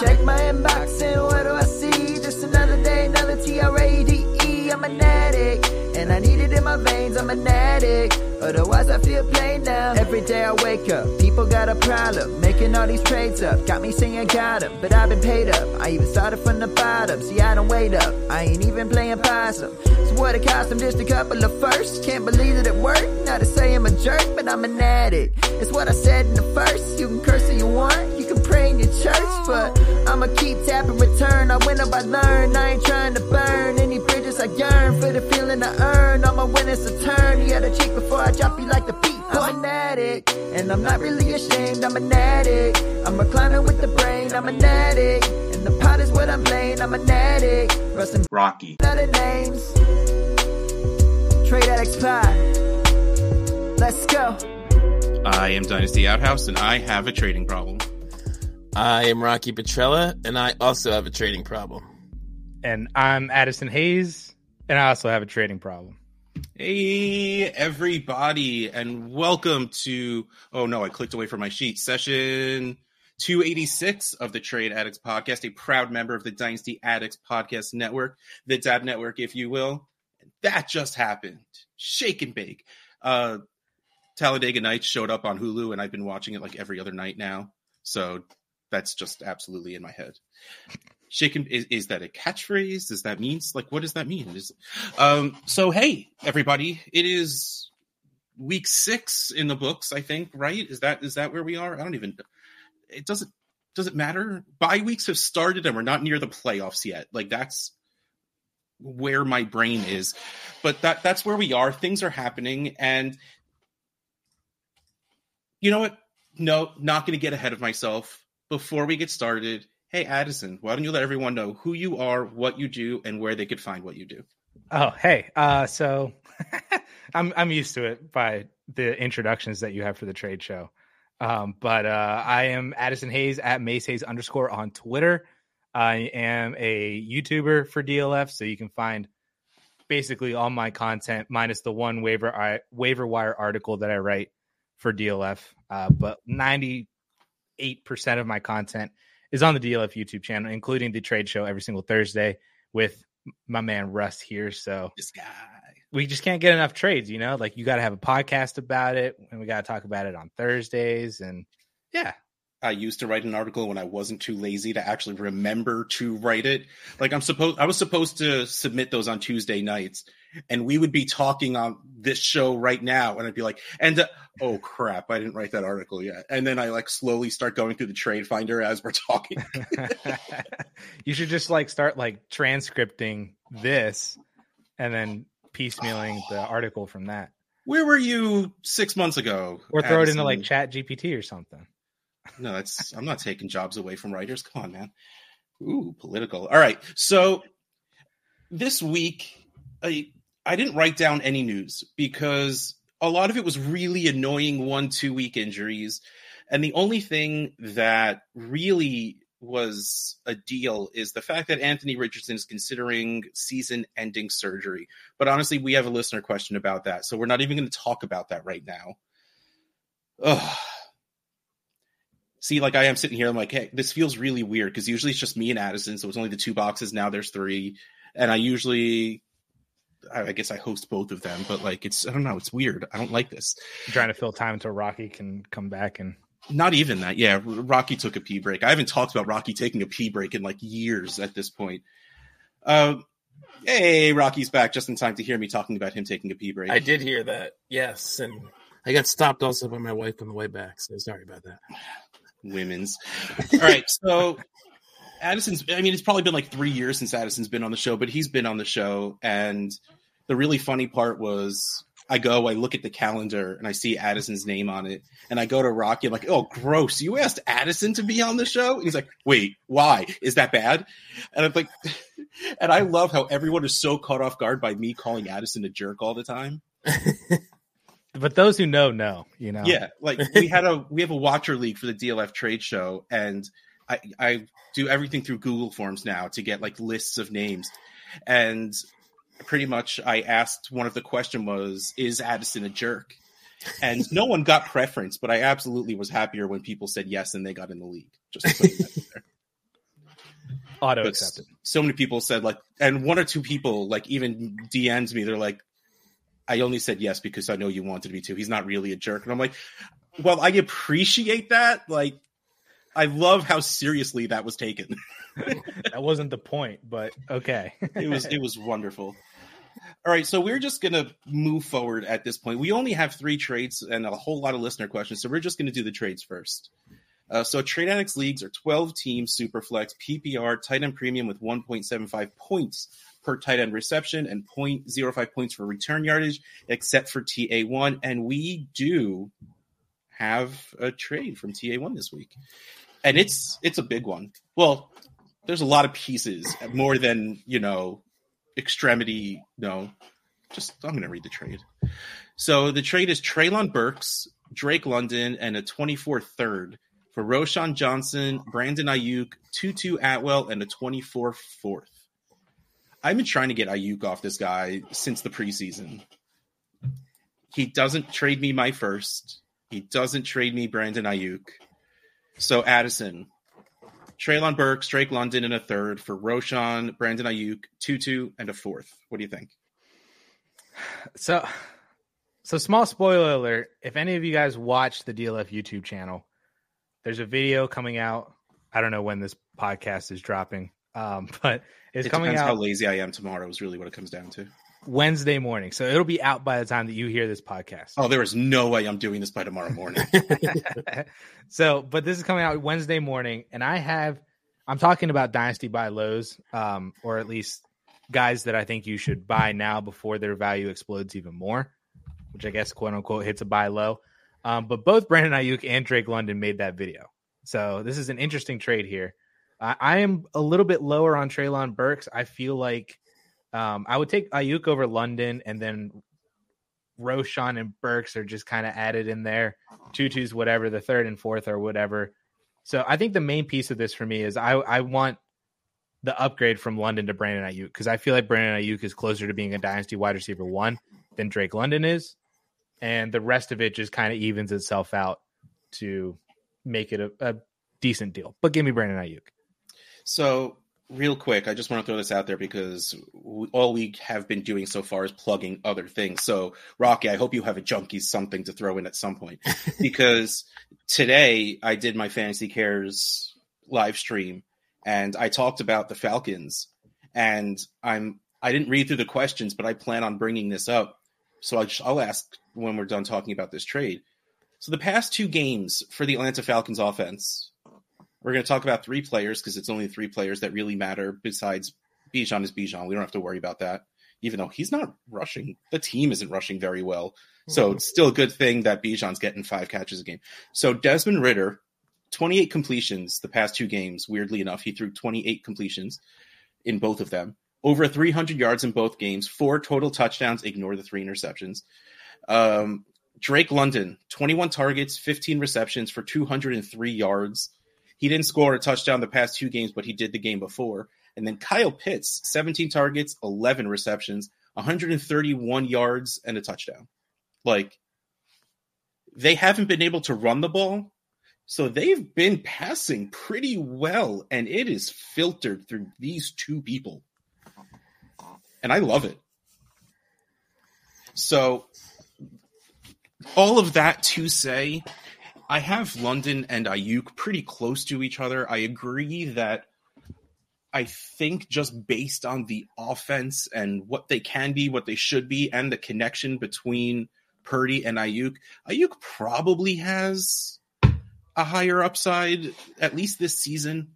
Check my inbox and what do I see? Just another day, another T R A D E. I'm an addict, and I need it in my veins. I'm an addict. Otherwise, I feel plain now. Every day I wake up, people got a problem. Making all these trades up, got me saying singing got 'em, but I've been paid up. I even started from the bottom, see, I don't wait up. I ain't even playing possum. So, what it cost them just a couple of firsts. Can't believe that it worked. Not to say I'm a jerk, but I'm an addict. It's what I said in the first. You can curse if you want, you can pray in church, but I'ma keep tapping return. I win up, I learn. I ain't trying to burn any bridges I yearn for the feeling I earn. All my winnings a turn. You had a cheek before I drop you like the beat. I'm an addict, and I'm not really ashamed. I'm an addict. I'm reclining with the brain. I'm an addict, and the pot is what I'm playing. I'm an addict. Rustin' Rocky. other names. Trade Addicts Pod. Let's go. I am Dynasty Outhouse, and I have a trading problem. I am Rocky Petrella, and I also have a trading problem. And I'm Addison Hayes, and I also have a trading problem. Hey, everybody, and welcome to. Oh no, I clicked away from my sheet. Session 286 of the Trade Addicts Podcast, a proud member of the Dynasty Addicts Podcast Network, the Dab Network, if you will. That just happened. Shake and bake. Uh, Talladega Nights showed up on Hulu, and I've been watching it like every other night now. So that's just absolutely in my head. Shaken is, is that a catchphrase? Does that mean like what does that mean? Is, um, so hey, everybody, it is week six in the books, I think, right? Is that is that where we are? I don't even it doesn't does it matter? Bye weeks have started and we're not near the playoffs yet. Like that's where my brain is. But that that's where we are. Things are happening and you know what? No, not going to get ahead of myself. Before we get started, hey Addison, why don't you let everyone know who you are, what you do, and where they could find what you do? Oh, hey. Uh, so I'm I'm used to it by the introductions that you have for the trade show. Um, but uh, I am Addison Hayes at Mace Hayes underscore on Twitter. I am a YouTuber for DLF, so you can find basically all my content minus the one waiver I, waiver wire article that I write for DLF. Uh, but 98% of my content is on the DLF YouTube channel, including the trade show every single Thursday with my man Russ here. So This guy. we just can't get enough trades, you know? Like you got to have a podcast about it and we got to talk about it on Thursdays. And yeah, I used to write an article when I wasn't too lazy to actually remember to write it. Like I'm supposed I was supposed to submit those on Tuesday nights and we would be talking on this show right now and I'd be like and uh, oh crap, I didn't write that article yet. And then I like slowly start going through the trade finder as we're talking. you should just like start like transcripting this and then piecemealing the article from that Where were you 6 months ago? or throw it into Addison? like chat GPT or something. No, that's I'm not taking jobs away from writers. Come on, man. Ooh, political. All right. So this week, I I didn't write down any news because a lot of it was really annoying one two week injuries, and the only thing that really was a deal is the fact that Anthony Richardson is considering season ending surgery. But honestly, we have a listener question about that, so we're not even going to talk about that right now. Ugh see, like I am sitting here, I'm like, hey, this feels really weird because usually it's just me and Addison, so it's only the two boxes. Now there's three, and I usually, I I guess I host both of them, but like it's, I don't know, it's weird. I don't like this. trying to fill time until Rocky can come back and Not even that. Yeah, Rocky took a pee break. I haven't talked about Rocky taking a pee break in like years at this point. Uh, hey, Rocky's back just in time to hear me talking about him taking a pee break. I did hear that, yes, and I got stopped also by my wife on the way back. So sorry about that. women's. All right, so Addison's. I mean, it's probably been like three years since Addison's been on the show, but he's been on the show, and the really funny part was. I go, I look at the calendar and I see Addison's name on it. And I go to Rocky, I'm like, oh, gross. You asked Addison to be on the show? And he's like, wait, why? Is that bad? And I'm like, and I love how everyone is so caught off guard by me calling Addison a jerk all the time. but those who know know, you know. Yeah, like we had a we have a watcher league for the DLF trade show, and I I do everything through Google Forms now to get like lists of names, and pretty much I asked one of the question was is Addison a jerk, and no one got preference, but I absolutely was happier when people said yes and they got in the league. Just putting that there. Auto accepted. so many people said like, and one or two people like even DMs me. They're like, I only said yes because I know you wanted me to. He's not really a jerk, and I'm like, well, I appreciate that. Like, I love how seriously that was taken. that wasn't the point, but okay. it was it was wonderful. All right, so we're just gonna move forward at this point. We only have three trades and a whole lot of listener questions, so we're just gonna do the trades first. Uh, so trade addicts leagues are 12 teams, superflex, PPR, tight end premium with 1.75 points per tight end reception and 0.05 points for return yardage, except for TA1. And we do have a trade from TA1 this week, and it's it's a big one. Well, there's a lot of pieces, more than you know, extremity. No, just I'm going to read the trade. So the trade is Treylon Burks, Drake London, and a 24 third for Roschon Johnson, Brandon Aiyuk, Tutu Atwell, and a 24 fourth. I've been trying to get Aiyuk off this guy since the preseason. He doesn't trade me my first. He doesn't trade me Brandon Aiyuk. So Addison, Treylon Burks, Drake London, and a third for Roschon, Brandon Aiyuk, Tutu, and a fourth. What do you think? So, so small spoiler alert. If any of you guys watch the DLF YouTube channel, there's a video coming out. I don't know when this podcast is dropping, um, but it's it coming out how lazy I am tomorrow. Is really what it comes down to. Wednesday morning. So it'll be out by the time that you hear this podcast. Oh, there is no way I'm doing this by tomorrow morning. so, but this is coming out Wednesday morning, and I have I'm talking about Dynasty buy lows, um, or at least guys that I think you should buy now before their value explodes even more, which I guess quote unquote hits a buy low. Um, but both Brandon Aiyuk and Drake London made that video. So this is an interesting trade here. I, I am a little bit lower on Treylon Burks. I feel like um, I would take Aiyuk over London, and then Roschon and Burks are just kind of added in there. Tutu's whatever, the third and fourth or whatever. So I think the main piece of this for me is I, I want the upgrade from London to Brandon Aiyuk because I feel like Brandon Aiyuk is closer to being a dynasty wide receiver one than Drake London is, and the rest of it just kind of evens itself out to make it a, a decent deal. But give me Brandon Aiyuk. So, real quick, I just want to throw this out there because we, all we have been doing so far is plugging other things. So, Rocky, I hope you have a junkie something to throw in at some point because today I did my Fantasy Cares live stream and I talked about the Falcons and I'm I didn't read through the questions, but I plan on bringing this up. So I'll, I'll ask when we're done talking about this trade. So the past two games for the Atlanta Falcons offense, we're going to talk about three players because it's only three players that really matter besides Bijan is Bijan. We don't have to worry about that, even though he's not rushing. The team isn't rushing very well. So it's still a good thing that Bijan's getting five catches a game. So Desmond Ridder, 28 completions the past two games. Weirdly enough, he threw 28 completions in both of them. Over 300 yards in both games, four total touchdowns. Ignore the three interceptions. Um, Drake London, 21 targets, 15 receptions for 203 yards. He didn't score a touchdown the past two games, but he did the game before. And then Kyle Pitts, 17 targets, 11 receptions, 131 yards, and a touchdown. Like, they haven't been able to run the ball. So they've been passing pretty well, and it is filtered through these two people. And I love it. So, all of that to say, I have London and Aiyuk pretty close to each other. I agree that I think just based on the offense and what they can be, what they should be, and the connection between Purdy and Aiyuk, Aiyuk probably has a higher upside, at least this season.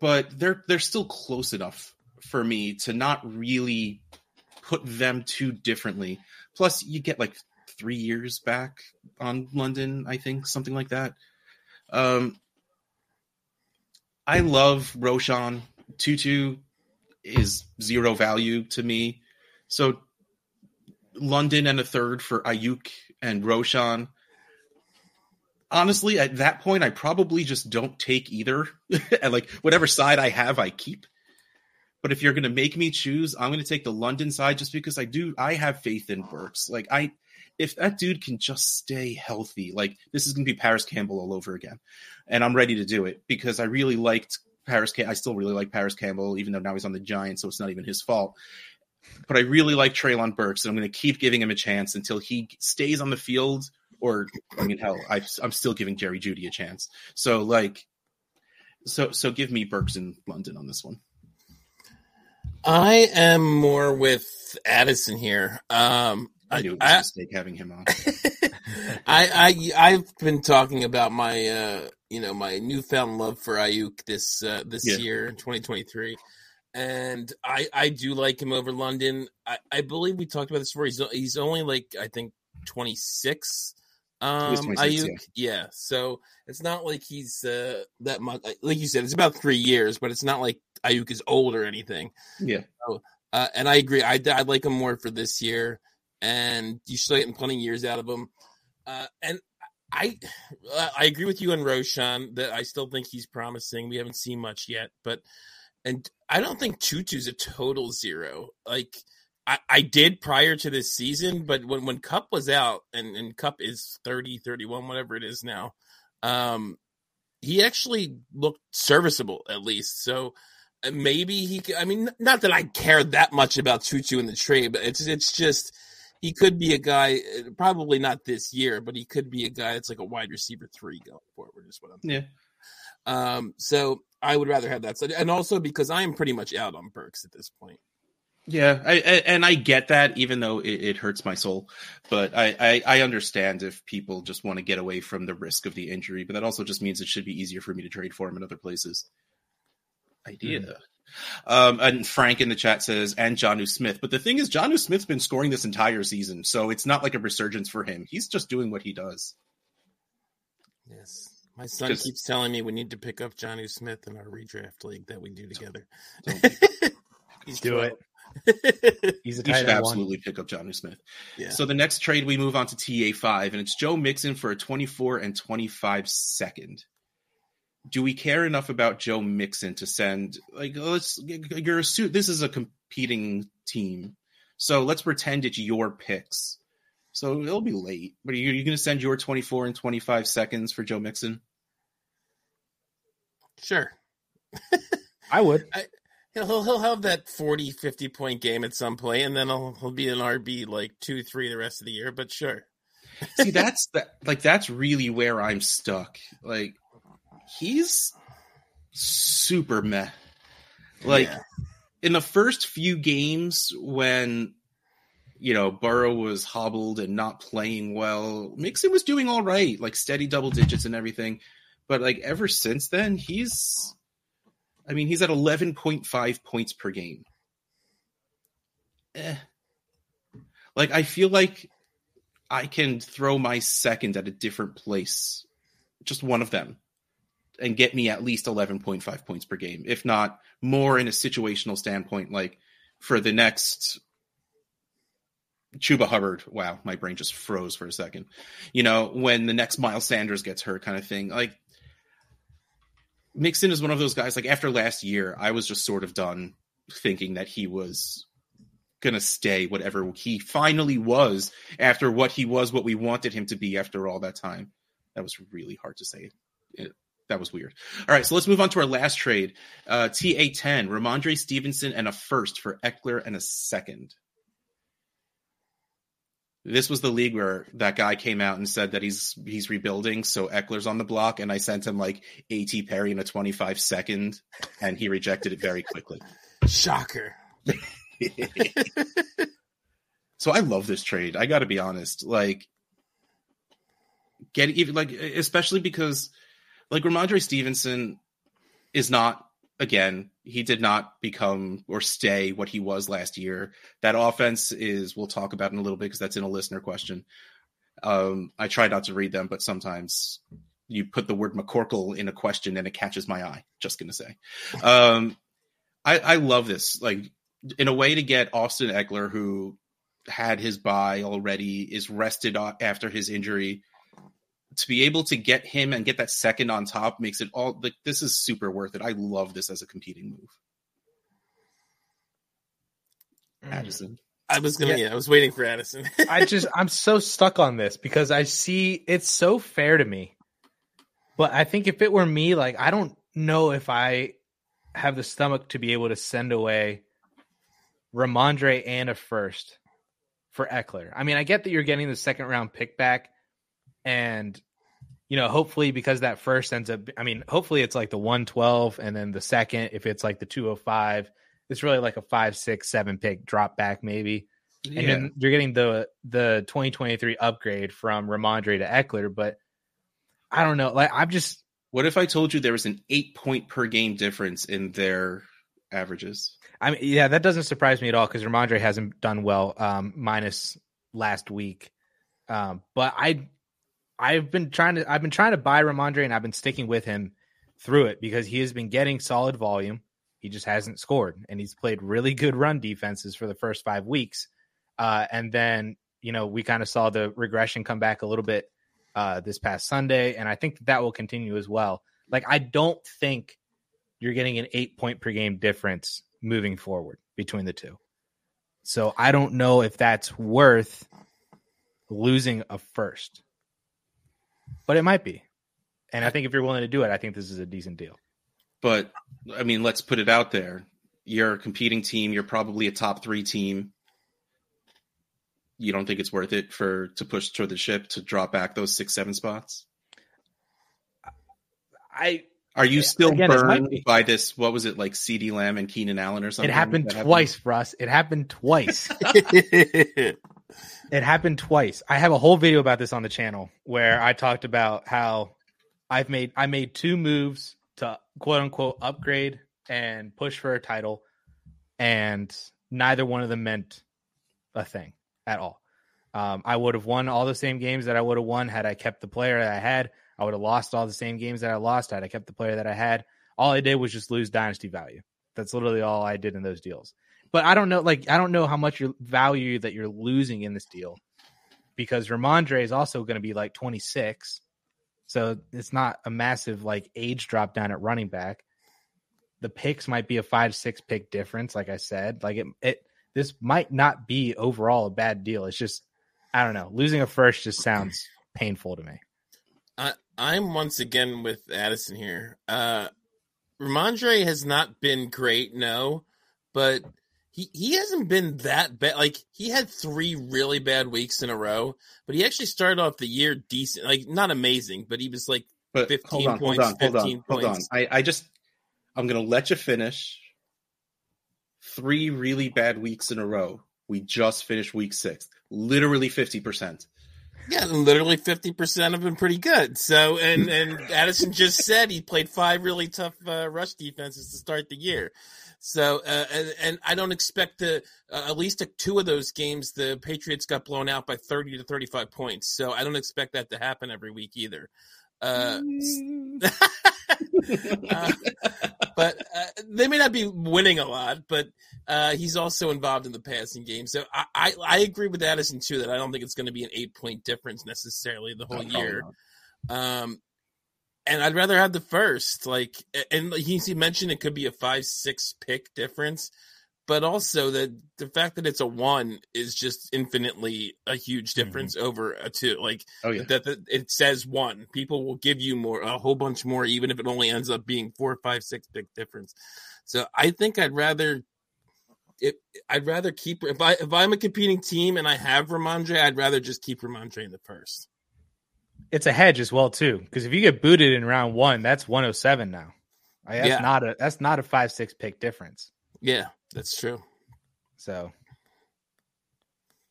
But they're they're still close enough for me to not really put them too differently. Plus, you get like three years back on London, I think, something like that. Um, I love Roschon. Tutu is zero value to me. So London and a third for Aiyuk and Roschon. Honestly, at that point, I probably just don't take either. and like whatever side I have, I keep. But if you're going to make me choose, I'm going to take the London side just because I do. I have faith in Burks. Like I, if that dude can just stay healthy, like this is going to be Parris Campbell all over again, and I'm ready to do it because I really liked Parris. Cam- I still really like Parris Campbell, even though now he's on the Giants, so it's not even his fault. But I really like Treylon Burks, and I'm going to keep giving him a chance until he stays on the field. Or, I mean, hell, I, I'm still giving Jerry Jeudy a chance. So, like, so so give me Burks in London on this one. I am more with Addison here. Um, I knew it was a mistake having him on. I, I I've been talking about my uh you know my newfound love for Aiyuk this uh, this Yeah. year in 2023, and I I do like him over London. I, I believe we talked about this before. He's he's only like I think 26. Um, 26, Aiyuk, yeah. So it's not like he's uh, that much. Like you said, it's about three years, but it's not like Aiyuk is old or anything. yeah, Uh, and I agree. I I like him more for this year, and you still getting plenty of years out of him. Uh, and I I agree with you on Roschon that I still think he's promising. We haven't seen much yet, but and I don't think Tutu's a total zero. Like I, I did prior to this season, but when when Kupp was out and and Kupp is 30, 31, whatever it is now, um, he actually looked serviceable at least. So uh, maybe he could, I mean, not that I care that much about Tutu in the trade, but it's it's just he could be a guy, uh, probably not this year, but he could be a guy that's like a wide receiver three going forward. Is what I'm. thinking. yeah. Um, so I would rather have that, side. and also because I am pretty much out on Burks at this point. Yeah, I, I, and I get that, even though it, it hurts my soul. But I, I, I understand if people just want to get away from the risk of the injury. But that also just means it should be easier for me to trade for him in other places. Idea. Um, and Frank in the chat says, and Jonnu Smith. But the thing is, Jonnu Smith's been scoring this entire season, so it's not like a resurgence for him. He's just doing what he does. Yes. My son Because- keeps telling me we need to pick up Johnny Smith in our redraft league that we do together. He's Do it. it. He's a You should end one. absolutely pick up Jonnu Smith. yeah. So the next trade we move on to TA5, and it's Joe Mixon for a 24 and 25 second. Do we care enough about Joe Mixon to send like let's you're a suit this is a competing team. So let's pretend it's your picks. So it'll be late. But are you, you going to send your 24 and 25 seconds for Joe Mixon? Sure. I would. He'll, he'll he'll have that 40, 50 point game at some point, and then he'll, he'll be an RB like two, three the rest of the year. But sure. See, that's that like that's really where I'm stuck. Like he's super meh. Like Yeah. in the first few games when you know Burrow was hobbled and not playing well, Mixon was doing all right, like steady double digits and everything. But like ever since then, he's I mean, he's at 11.5 points per game. Eh. Like I feel like I can throw my second at a different place, just one of them, and get me at least 11.5 points per game, if not more in a situational standpoint, like for the next Chuba Hubbard. Wow, my brain just froze for a second. You know, when the next Miles Sanders gets hurt, kind of thing. Like, Mixon is one of those guys, like after last year, I was just sort of done thinking that he was going to stay whatever he finally was after what he was, what we wanted him to be after all that time. That was really hard to say. That was weird. All right, so let's move on to our last trade. Uh, TA10, Rhamondre Stevenson and a first for Ekeler and a second. This was the league where that guy came out and said that he's he's rebuilding, so Ekeler's on the block, and I sent him like AT Perry in a 25 second, and he rejected it very quickly. Shocker. so I love this trade. I got to be honest. Like, get even like especially because like Rhamondre Stevenson is not again. He did not become or stay what he was last year. That offense is. We'll talk about in a little bit because that's in a listener question. Um, I try not to read them, but sometimes you put the word McCorkle in a question and it catches my eye. Just gonna say. Um, I, I love this. Like in a way to get Austin Ekeler, who had his bye already, is rested after his injury, to be able to get him and get that second on top makes it all like this is super worth it. I love this as a competing move. Mm. Addison. I was gonna. Yeah. Yeah, I was waiting for Addison. I just I'm so stuck on this because I see it's so fair to me. But I think if it were me, like I don't know if I have the stomach to be able to send away Rhamondre and a first for Ekeler. I mean, I get that you're getting the second round pick back, and you know, hopefully because that first ends up, I mean, hopefully it's like the 112, and then the second, if it's like the 205, it's really like a five, six, seven pick drop back maybe. Yeah. And then you're getting the the 2023 upgrade from Rhamondre to Ekeler, but I don't know. Like I'm just what if I told you there was an eight point per game difference in their averages? I mean, yeah, that doesn't surprise me at all because Rhamondre hasn't done well, um, minus last week. Um, but I, I've been trying to, I've been trying to buy Rhamondre, and I've been sticking with him through it because he has been getting solid volume. He just hasn't scored, and he's played really good run defenses for the first five weeks. Uh, and then you know we kind of saw the regression come back a little bit uh, this past Sunday, and I think that, that will continue as well. Like I don't think you're getting an eight point per game difference moving forward between the two. So I don't know if that's worth losing a first, but it might be. And I think if you're willing to do it, I think this is a decent deal. But I mean, let's put it out there. You're a competing team. You're probably a top three team. You don't think it's worth it for to push toward the ship to drop back those six, seven spots? I are you still Again, burned by this? What was it like, CeeDee Lamb and Keenan Allen or something? It happened twice, twice, Russ. It happened twice. it happened twice. I have a whole video about this on the channel where I talked about how I've made I made two moves to quote unquote upgrade and push for a title, and neither one of them meant a thing at all. Um, I would have won all the same games that I would have won had I kept the player that I had. I would have lost all the same games that I lost had I kept the player that I had. All I did was just lose dynasty value. That's literally all I did in those deals. But I don't know, like I don't know how much your value that you're losing in this deal because Rhamondre is also going to be like 26, so it's not a massive like age drop down at running back. The picks might be a five six pick difference, like I said. Like it, it this might not be overall a bad deal. It's just I don't know. Losing a first just sounds painful to me. I, I'm once again with Addison here. Uh, Rhamondre has not been great, no, but he he hasn't been that bad. Like he had three really bad weeks in a row, but he actually started off the year decent, like not amazing, but he was like But 15 hold on, points, hold on, hold 15 on, hold on. points. I, I just, I'm going to let you finish. Three really bad weeks in a row. We just finished week six. Literally 50%. Yeah, literally fifty percent have been pretty good. So, and and Addison just said he played five really tough uh, rush defenses to start the year. So, uh, and, and I don't expect to uh, at least two of those games the Patriots got blown out by thirty to thirty-five points. So I don't expect that to happen every week either. Uh, uh, but uh, they may not be winning a lot, but uh, he's also involved in the passing game. So I, I, I agree with Addison too that I don't think it's going to be an eight point difference necessarily the whole No, year. Um, and I'd rather have the first. Like, and he, he mentioned it could be a five six pick difference, but also the the fact that it's a one is just infinitely a huge mm-hmm. difference over a two. Like Oh, yeah. that, that it says one, people will give you more, a whole bunch more, even if it only ends up being four, five, six pick difference. So I think I'd rather. It, I'd rather keep if I if I'm a competing team and I have Rhamondre, I'd rather just keep Rhamondre in the first. It's a hedge as well too, because if you get booted in round one, that's 107 now. Like, that's Yeah. not a that's not a five six pick difference. Yeah, that's true. So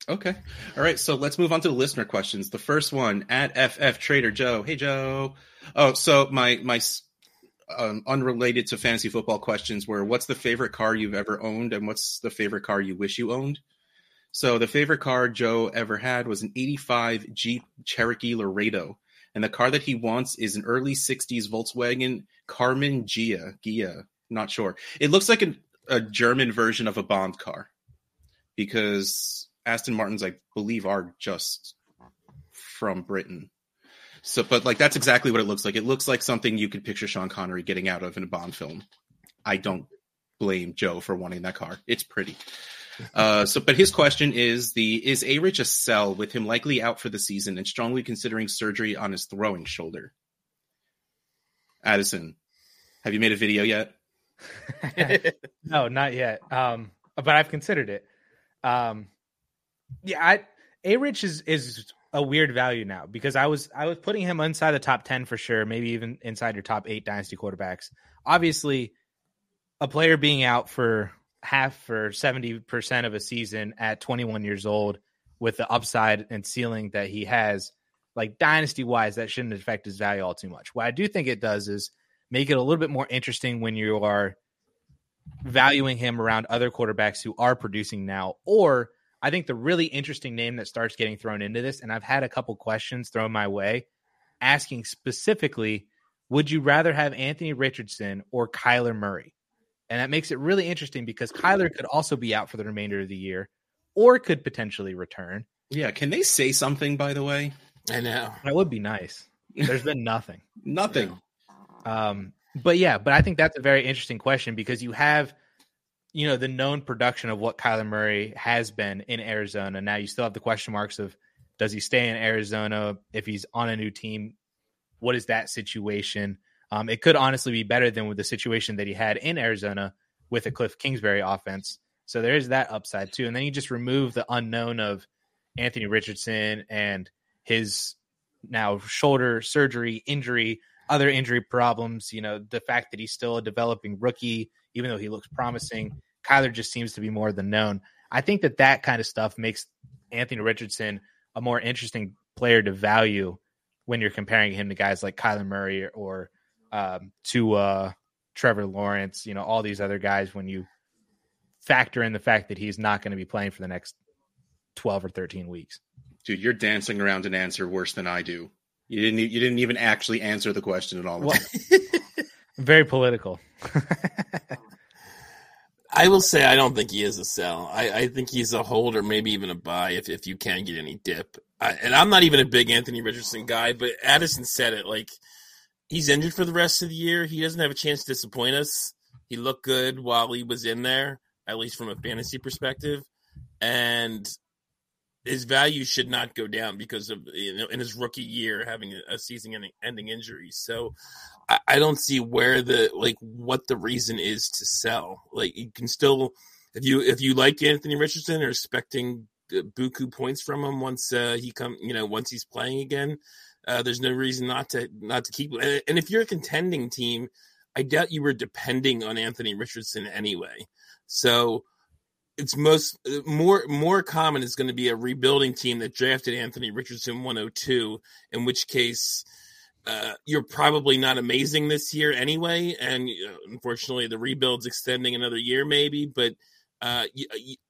Okay. All right. So let's move on to the listener questions. The first one at FF Trader Joe. Hey, Joe. Oh, so my, my, um, unrelated to fantasy football questions were what's the favorite car you've ever owned and what's the favorite car you wish you owned? So the favorite car Joe ever had was an 85 Jeep Cherokee Laredo. And the car that he wants is an early 60s Volkswagen Karmann Ghia. Ghia. Not sure. It looks like an, a German version of a Bond car because Aston Martins, I believe, are just from Britain. So, but like that's exactly what it looks like. It looks like something you could picture Sean Connery getting out of in a Bond film. I don't blame Joe for wanting that car. It's pretty. Uh, so, but his question is the is A Rich a sell with him likely out for the season and strongly considering surgery on his throwing shoulder? Addison, have you made a video yet? no, not yet. Um, but I've considered it. Um, yeah, I A Rich is is a weird value now because I was I was putting him inside the top ten for sure, maybe even inside your top eight dynasty quarterbacks. Obviously, a player being out for half or seventy percent of a season at twenty one years old with the upside and ceiling that he has, like dynasty wise, that shouldn't affect his value all too much. What I do think it does is make it a little bit more interesting when you are valuing him around other quarterbacks who are producing now. Or I think the really interesting name that starts getting thrown into this, and I've had a couple questions thrown my way asking specifically, would you rather have Anthony Richardson or Kyler Murray? And that makes it really interesting because Kyler could also be out for the remainder of the year or could potentially return. Yeah, can they say something by the way? I know. That would be nice. There's been nothing. Nothing. Um, but yeah, but I think that's a very interesting question because you have, you know, the known production of what Kyler Murray has been in Arizona. Now you still have the question marks of does he stay in Arizona if he's on a new team? What is that situation? Um, it could honestly be better than with the situation that he had in Arizona with a Kliff Kingsbury offense. So there is that upside too. And then you just remove the unknown of Anthony Richardson and his now shoulder surgery injury other injury problems. You know, the fact that he's still a developing rookie, even though he looks promising. Kyler just seems to be more than known. I think that that kind of stuff makes Anthony Richardson a more interesting player to value when you're comparing him to guys like Kyler Murray or um, to uh, Trevor Lawrence. You know, all these other guys when you factor in the fact that he's not going to be playing for the next 12 or 13 weeks. Dude, you're dancing around an answer worse than I do. You didn't. You didn't even actually answer the question at all. Well, very political. I will say I don't think he is a sell. I, I think he's a hold or maybe even a buy if, if you can get any dip. I, and I'm not even a big Anthony Richardson guy, but Addison said it like he's injured for the rest of the year. He doesn't have a chance to disappoint us. He looked good while he was in there, at least from a fantasy perspective. And his value should not go down because of you know in his rookie year having a, season ending injury. So I, I, don't see where the like what the reason is to sell. Like you can still if you if you like Anthony Richardson or expecting buku points from him once uh, he come you know once he's playing again. Uh, there's no reason not to not to keep. And if you're a contending team, I doubt you were depending on Anthony Richardson anyway. So it's most more more common is going to be a rebuilding team that drafted Anthony Richardson 102, in which case uh, you're probably not amazing this year anyway, and uh, unfortunately the rebuild's extending another year maybe, but uh,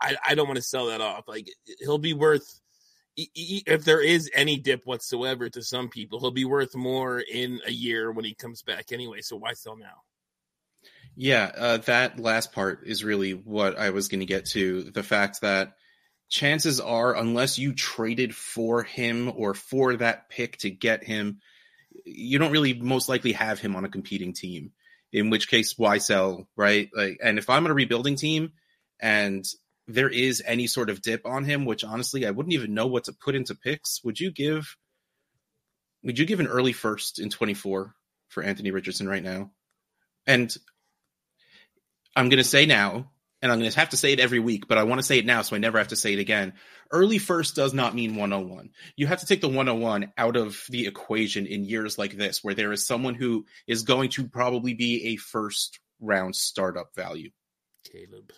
I, I don't want to sell that off. Like he'll be worth if there is any dip whatsoever to some people, he'll be worth more in a year when he comes back anyway. So why sell now? Yeah, uh, that last part is really what I was going to get to. The fact that chances are, unless you traded for him or for that pick to get him, you don't really most likely have him on a competing team. In which case, why sell, right? Like, and if I'm on a rebuilding team and there is any sort of dip on him, which honestly I wouldn't even know what to put into picks, would you give? Would you give an early first in 24 for Anthony Richardson right now? And I'm going to say now, and I'm going to have to say it every week, but I want to say it now so I never have to say it again. Early first does not mean 101. You have to take the 101 out of the equation in years like this, where there is someone who is going to probably be a first round startup value. Caleb.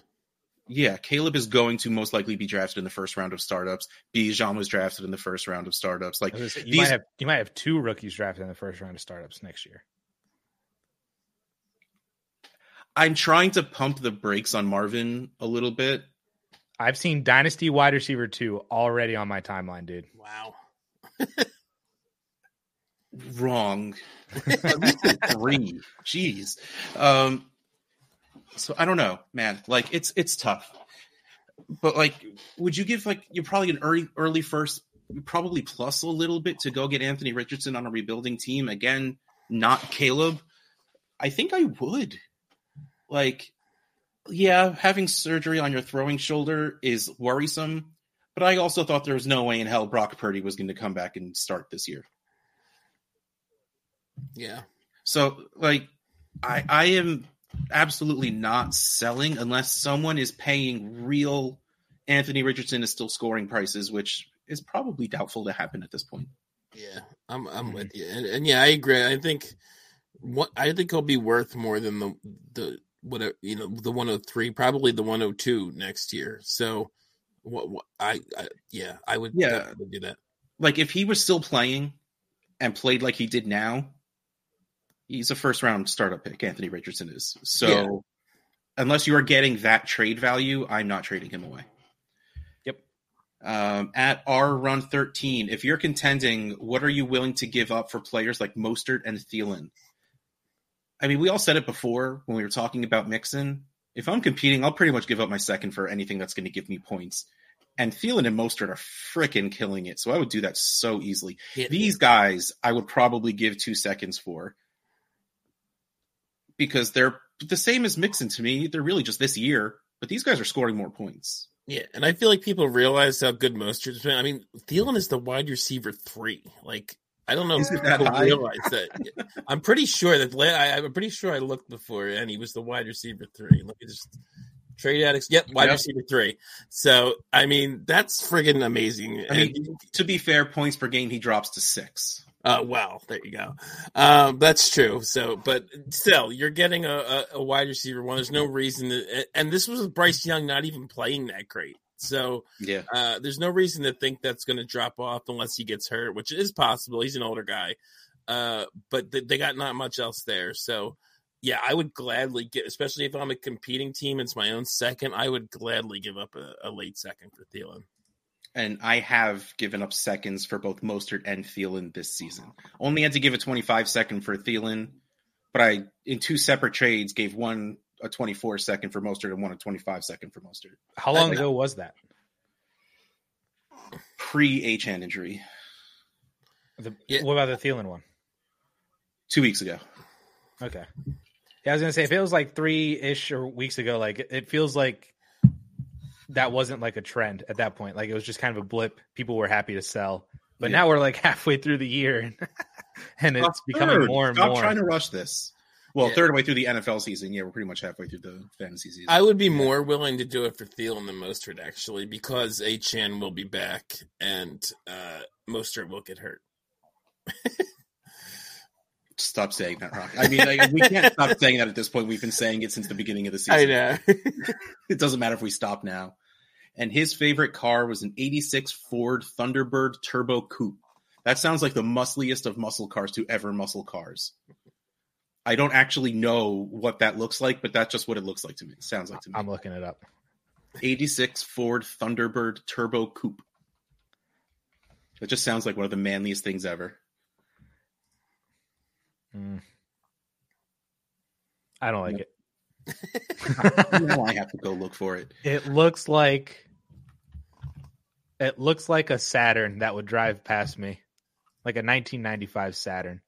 Yeah, Caleb is going to most likely be drafted in the first round of startups. Bijan was drafted in the first round of startups. Like you these, might have you might have two rookies drafted in the first round of startups next year. I'm trying to pump the brakes on Marvin a little bit. I've seen Dynasty wide receiver two already on my timeline, dude. Wow. Wrong. three. Jeez. Um, so I don't know, man. Like it's it's tough. But like, would you give like you're probably an early early first, probably plus a little bit to go get Anthony Richardson on a rebuilding team again? Not Caleb. I think I would like yeah, having surgery on your throwing shoulder is worrisome, but I also thought there was no way in hell Brock Purdy was going to come back and start this year. Yeah. So like I I am absolutely not selling unless someone is paying real Anthony Richardson is still scoring prices, which is probably doubtful to happen at this point. Yeah, I'm I'm with you, and, and yeah, I agree. I think what I think he'll be worth more than the the whatever you know the 103, probably the 102 next year. So what, what I, I yeah, I would Yeah. do that. Like if he was still playing and played like he did now, he's a first round startup pick. Anthony Richardson is so. Yeah. Unless you are getting that trade value, I'm not trading him away. Yep. Um, at R run 13, if you're contending, what are you willing to give up for players like Mostert and Thielen? I mean, we all said it before when we were talking about Mixon. If I'm competing, I'll pretty much give up my second for anything that's going to give me points. And Thielen and Mostert are freaking killing it, so I would do that so easily. Yeah. These guys, I would probably give two seconds for because they're the same as Mixon to me. They're really just this year, but these guys are scoring more points. Yeah, and I feel like people realize how good Mostert's been. I mean, Thielen is the wide receiver three. Like, I don't know Is if people high? realize that. I'm pretty sure that I, I'm pretty sure I looked before, and he was the wide receiver three. Let me just trade addicts. Yep, wide Yep. receiver three. So, I mean, that's friggin' amazing. I mean, to be fair, points per game he drops to six. Uh, well, there you go. Um, that's true. So, but still, you're getting a, a, a wide receiver one. There's no reason to, and this was Bryce Young not even playing that great. So, Yeah, uh, there's no reason to think that's going to drop off unless he gets hurt, which is possible. He's an older guy, uh, but th- they got not much else there. So, yeah, I would gladly get, especially if I'm a competing team. It's my own second. I would gladly give up a, a late second for Thielen. And I have given up seconds for both Mostert and Thielen this season. Oh, Only had to give a 25 second for Thielen, but I in two separate trades gave one a 24 second for Mostert and one a 25 second for Mostert. How long ago was that? Pre H hand injury The, Yeah. What about the Thielen one? two weeks ago. Okay. Yeah, I was gonna say if it was like three ish or weeks ago, like it feels like that wasn't like a trend at that point. Like it was just kind of a blip. People were happy to sell, but Yeah. now we're like halfway through the year, and, and it's A becoming third. more and Stop more. trying to rush this. Well, Yeah. third way through the NFL season. Yeah, we're pretty much halfway through the fantasy season. I would be more willing to do it for Thielen than Mostert, actually, because Achane will be back and uh, Mostert will get hurt. Stop saying that, Rock. I mean, like, we can't stop saying that at this point. We've been saying it since the beginning of the season. I know. It doesn't matter if we stop now. And his favorite car was an 86 Ford Thunderbird Turbo Coupe. That sounds like the muscliest of muscle cars to ever muscle cars. I don't actually know what that looks like, but that's just what it looks like to me. It sounds like to me. I'm looking it up. 86 Ford Thunderbird Turbo Coupe. That just sounds like one of the manliest things ever. Mm. I don't like Yep. it. now I have to go look for it. It looks like it looks like a Saturn that would drive past me, like a 1995 Saturn.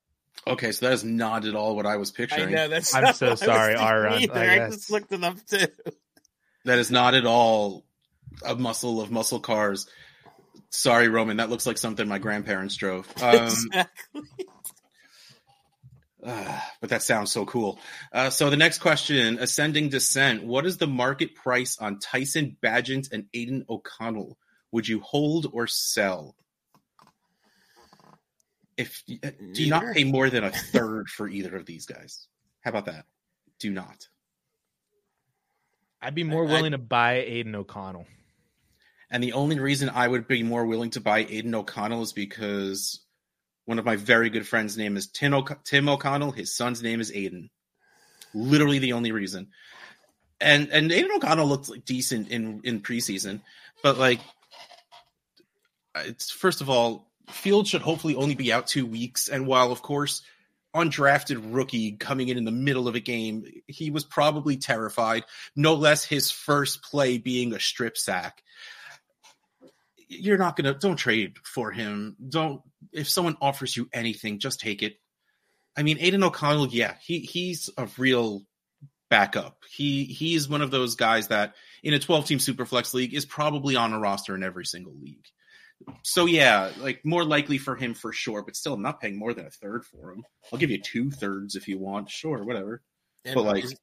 Okay, so that is not at all what I was I picturing. know. That's I'm not so what I was sorry, thinking Aaron. I I, just looked it up too. That is not at all a muscle of muscle cars. Sorry, Roman. That looks like something my grandparents drove. Um, exactly. uh, but that sounds so cool. Uh, so the next question: Ascending Descent. What is the market price on Tyson Bagent and Aidan O'Connell? Would you hold or sell? If uh, do not pay more than a third for either of these guys. How about that? Do not. I'd be more I- willing to buy Aidan O'Connell. And the only reason I would be more willing to buy Aidan O'Connell is because one of my very good friends' name is Tim, O'C- Tim O'Connell. His son's name is Aiden. Literally the only reason. And and Aidan O'Connell looked like decent in in preseason, but like, it's first of all, Field should hopefully only be out two weeks. And while of course undrafted rookie coming in in the middle of a game, he was probably terrified. No less his first play being a strip sack you're not gonna don't trade for him. Don't if someone offers you anything, just take it. I mean, Aidan O'Connell, yeah, he he's a real backup. He he is one of those guys that in a 12 team superflex league is probably on a roster in every single league. So yeah, like more likely for him for sure, but still I'm not paying more than a third for him. I'll give you two thirds if you want, sure, whatever. And But, like- is,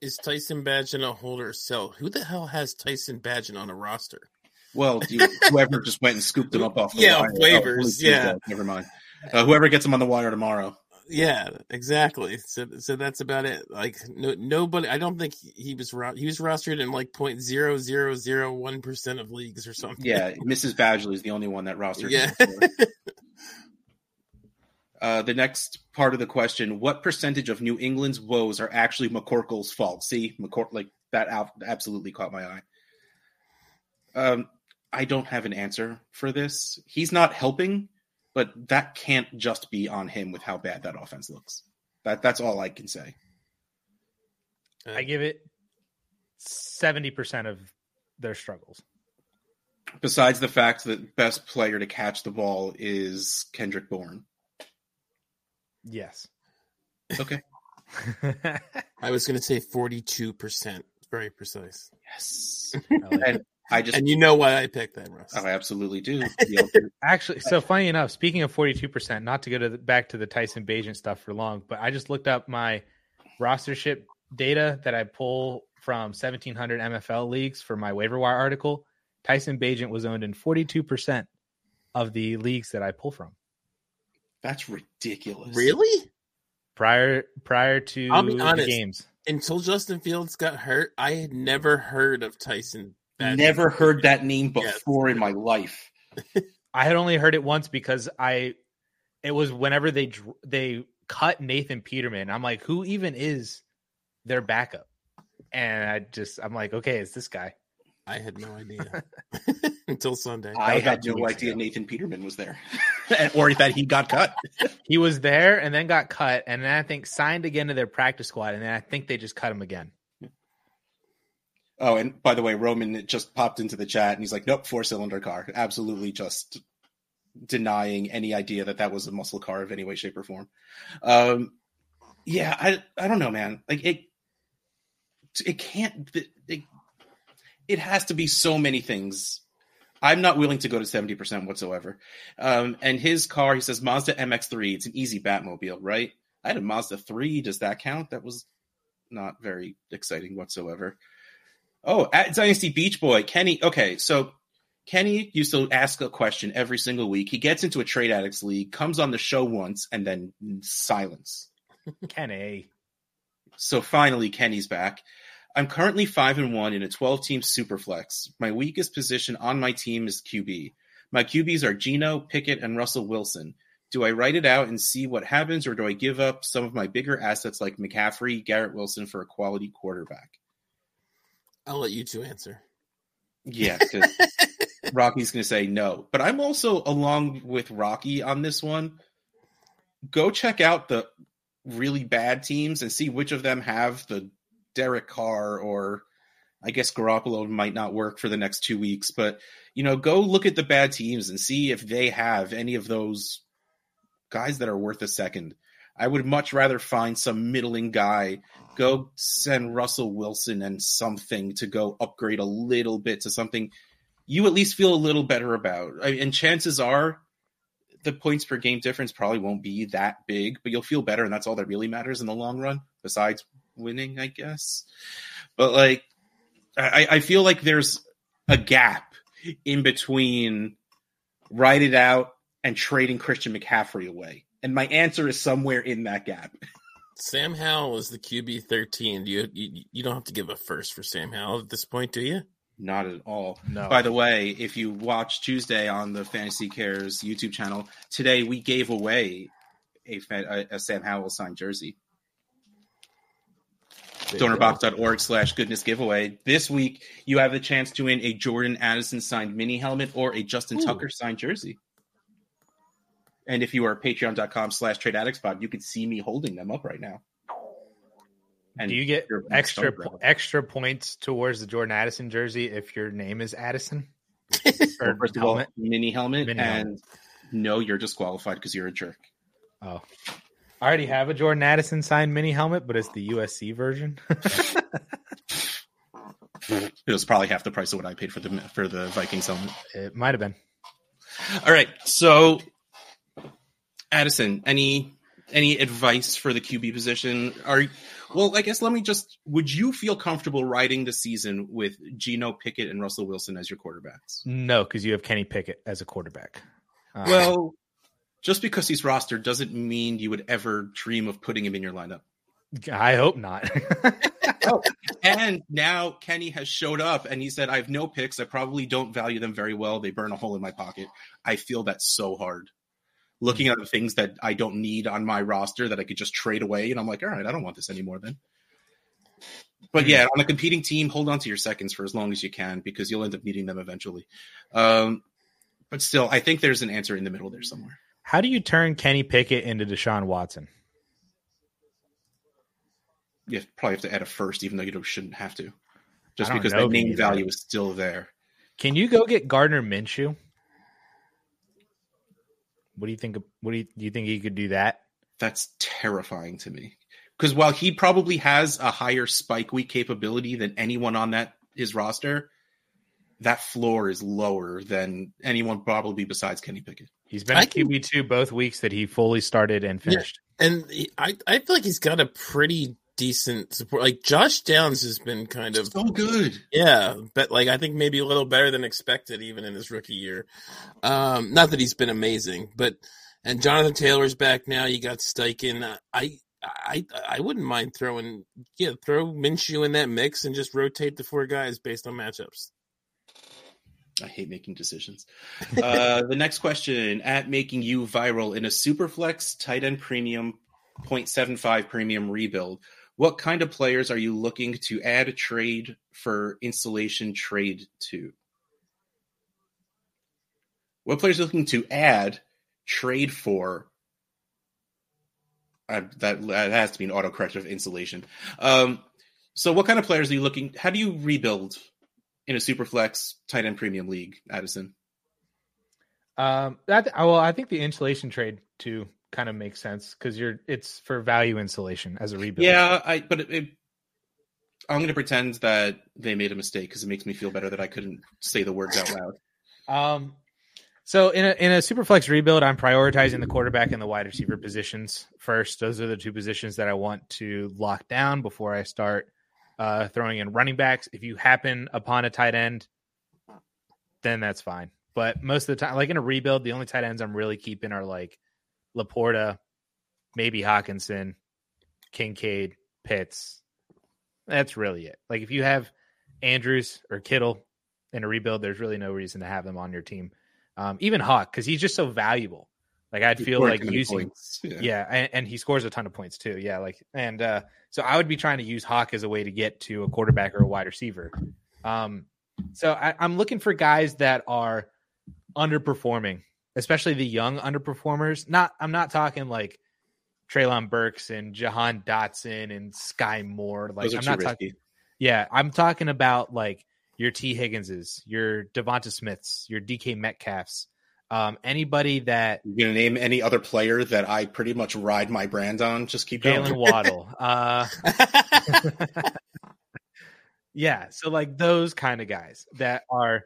Is Tyson Bagent a holder sell? Who the hell has Tyson Bagent on a roster? Well, you, whoever just went and scooped them up off the Yeah, wire. waivers, Oh, yeah. never mind. Uh, whoever gets them on the wire tomorrow. Yeah, exactly. So, so that's about it. Like, no, nobody. I don't think he was ro- he was rostered in like point zero zero zero one percent of leagues or something. Yeah, Mrs. Badgley is the only one that rostered. Yeah. Uh, the next part of the question: What percentage of New England's woes are actually McCorkle's fault? See, McCor- like that absolutely caught my eye. Um, I don't have an answer for this. He's not helping, but that can't just be on him with how bad that offense looks. That that's all I can say. I give it seventy percent of their struggles. Besides the fact that best player to catch the ball is Kendrick Bourne. Yes. Okay. I was going to say forty two percent. Very precise. Yes. And it. I just And you know why I picked that, Russ? Oh, I absolutely do. Actually, so funny enough, speaking of forty-two percent, not to go to the, back to the Tyson Bagent stuff for long, but I just looked up my rostership data that I pull from seventeen hundred MFL leagues for my waiver wire article. Tyson Bagent was owned in forty-two percent of the leagues that I pull from That's ridiculous. Really? prior prior to I'll be the honest. games. Until Justin Fields got hurt, I had never heard of Tyson. Bagent. Never heard that name Yes. before in my life. I had only heard it once because I it was whenever they dr- they cut Nathan Peterman. I'm like, who even is their backup? And I just I'm like, okay, it's this guy. I had no idea until Sunday. I was had no idea ago. Nathan Peterman was there, And- or that he got cut. He was there and then got cut, and then I think signed again to their practice squad, and then I think they just cut him again. Oh, and by the way, Roman just popped into the chat and he's like, "Nope, four cylinder car." Absolutely, just denying any idea that that was a muscle car of any way, shape, or form. Um, yeah, I I don't know, man. Like it, it can't. It, it has to be so many things. I'm not willing to go to seventy percent whatsoever. Um, and his car, he says Mazda MX-3. It's an easy Batmobile, right? I had a Mazda 3. Does that count? That was not very exciting whatsoever. Oh, at Dynasty Beach Boy, Kenny. Okay, so Kenny used to ask a question every single week. He gets into a trade addicts league, comes on the show once, and then silence. Kenny, So finally, Kenny's back. I'm currently five and one in a 12 team superflex. My weakest position on my team is QB. My QBs are Geno, Pickett, and Russell Wilson. Do I write it out and see what happens, or do I give up some of my bigger assets like McCaffrey, Garrett Wilson for a quality quarterback? I'll let you two answer. Yeah, 'cause Rocky's going to say no. But I'm also along with Rocky on this one. Go check out the really bad teams and see which of them have the Derek Carr or I guess Garoppolo might not work for the next two weeks. But, you know, go look at the bad teams and see if they have any of those guys that are worth a second. I would much rather find some middling guy go send Russell Wilson and something to go upgrade a little bit to something you at least feel a little better about. I- And chances are the points per game difference probably won't be that big, but you'll feel better. And that's all that really matters in the long run, besides winning, I guess. But like, I, I feel like there's a gap in between write it out and trading Christian McCaffrey away. And my answer is somewhere in that gap. Sam Howell is the QB thirteen. Do you, you you don't have to give a first for Sam Howell at this point, do you? Not at all. no. By the way, if you watch Tuesday on the Fantasy Cares YouTube channel, today we gave away a, fa- a, a Sam Howell signed jersey. There you go. Donorbox.org slash goodness giveaway. This week, you have the chance to win a Jordan Addison signed mini helmet or a Justin Ooh. Tucker signed jersey. And if you are patreon.com slash trade addicts pod, you could see me holding them up right now. And Do you get extra po- extra points towards the Jordan Addison jersey if your name is Addison? Well, first of all, helmet? mini helmet, Mini and helmet. no, you're disqualified because you're a jerk. Oh, I already have a Jordan Addison signed mini helmet, but it's the USC version. It was probably half the price of what I paid for the for the Vikings helmet. it might have been. All right, so Addison, any any advice for the QB position? Are well, I guess let me just. Would you feel comfortable riding the season with Geno Pickett and Russell Wilson as your quarterbacks? No, because you have Kenny Pickett as a quarterback. Um, Well, just because he's rostered doesn't mean you would ever dream of putting him in your lineup. I hope not. And now Kenny has showed up and he said, I have no picks. I probably don't value them very well. They burn a hole in my pocket. I feel that so hard. Looking at the things that I don't need on my roster that I could just trade away. And I'm like, all right, I don't want this anymore then. But yeah, on a competing team, hold on to your seconds for as long as you can because you'll end up needing them eventually. Um, but still, I think there's an answer in the middle there somewhere. How do you turn Kenny Pickett into Deshaun Watson? You probably have to add a first, even though you don't, shouldn't have to. Just because the name that. value is still there. Can you go get Gardner Minshew? What do you think? What do you, do you think he could do that? that's terrifying to me. Because while he probably has a higher spike week capability than anyone on that his roster, that floor is lower than anyone probably besides Kenny Pickett. He's been I a can- QB two both weeks that he fully started and finished. And I, I feel like he's got a pretty decent support. Like Josh Downs has been kind of So good. Yeah, but like I think maybe a little better than expected even in his rookie year. Um, not that he's been amazing, but and Jonathan Taylor's back now. You got Steichen. I I I wouldn't mind throwing yeah throw Minshew in that mix and just rotate the four guys based on matchups. I hate making decisions. Uh, the next question at making you viral in a superflex tight end premium 0.75 premium rebuild. What kind of players are you looking to add trade for installation trade to? What players are you looking to add trade for? Uh, that, that has to be an autocorrector of installation. Um, so, what kind of players are you looking? How do you rebuild in a super flex tight end premium league, Addison? Um, that well, I think the insulation trade too kind of makes sense because you're it's for value insulation as a rebuild. Yeah, I but it, it, I'm going to pretend that they made a mistake because it makes me feel better that I couldn't say the words out loud. Um, so in a in a super flex rebuild, I'm prioritizing the quarterback and the wide receiver positions first. Those are the two positions that I want to lock down before I start uh, throwing in running backs. If you happen upon a tight end, then that's fine. But most of the time, like in a rebuild, the only tight ends I'm really keeping are like LaPorta, maybe Hockenson, Kincaid, Pitts. That's really it. Like if you have Andrews or Kittle in a rebuild, there's really no reason to have them on your team. Um, even Hawk, because he's just so valuable. Like I'd feel like using. Yeah. yeah, and, and he scores a ton of points too. Yeah, like and uh, so I would be trying to use Hawk as a way to get to a quarterback or a wide receiver. Um, so I, I'm looking for guys that are underperforming, especially the young underperformers. Not I'm not talking like Treylon Burks and Jahan Dotson and Sky Moore. Like Those are I'm not talking. Yeah, I'm talking about like your Tee Higginses, your DeVonta Smiths, your DK Metcalfs, um, anybody that You gonna name any other player that I pretty much ride my brand on? Just keep going. Jalen Waddle. Uh, yeah, so like those kind of guys that are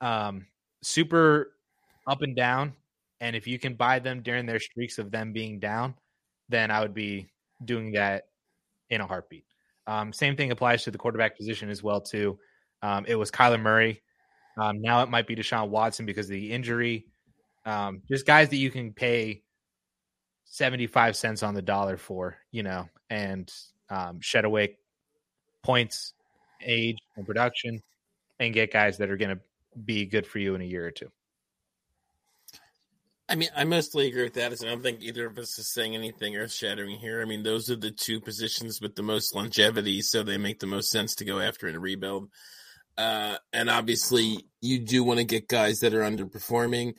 um, super up and down, and if you can buy them during their streaks of them being down, then I would be doing that in a heartbeat. Um, same thing applies to the quarterback position as well too. Um, it was Kyler Murray. Um, now it might be Deshaun Watson because of the injury. Um, just guys that you can pay 75 cents on the dollar for, you know, and um, shed away points, age, and production, and get guys that are going to be good for you in a year or two. I mean, I mostly agree with that. I don't think either of us is saying anything earth shattering here. I mean, those are the two positions with the most longevity, so they make the most sense to go after in a rebuild. Uh, and obviously, you do want to get guys that are underperforming,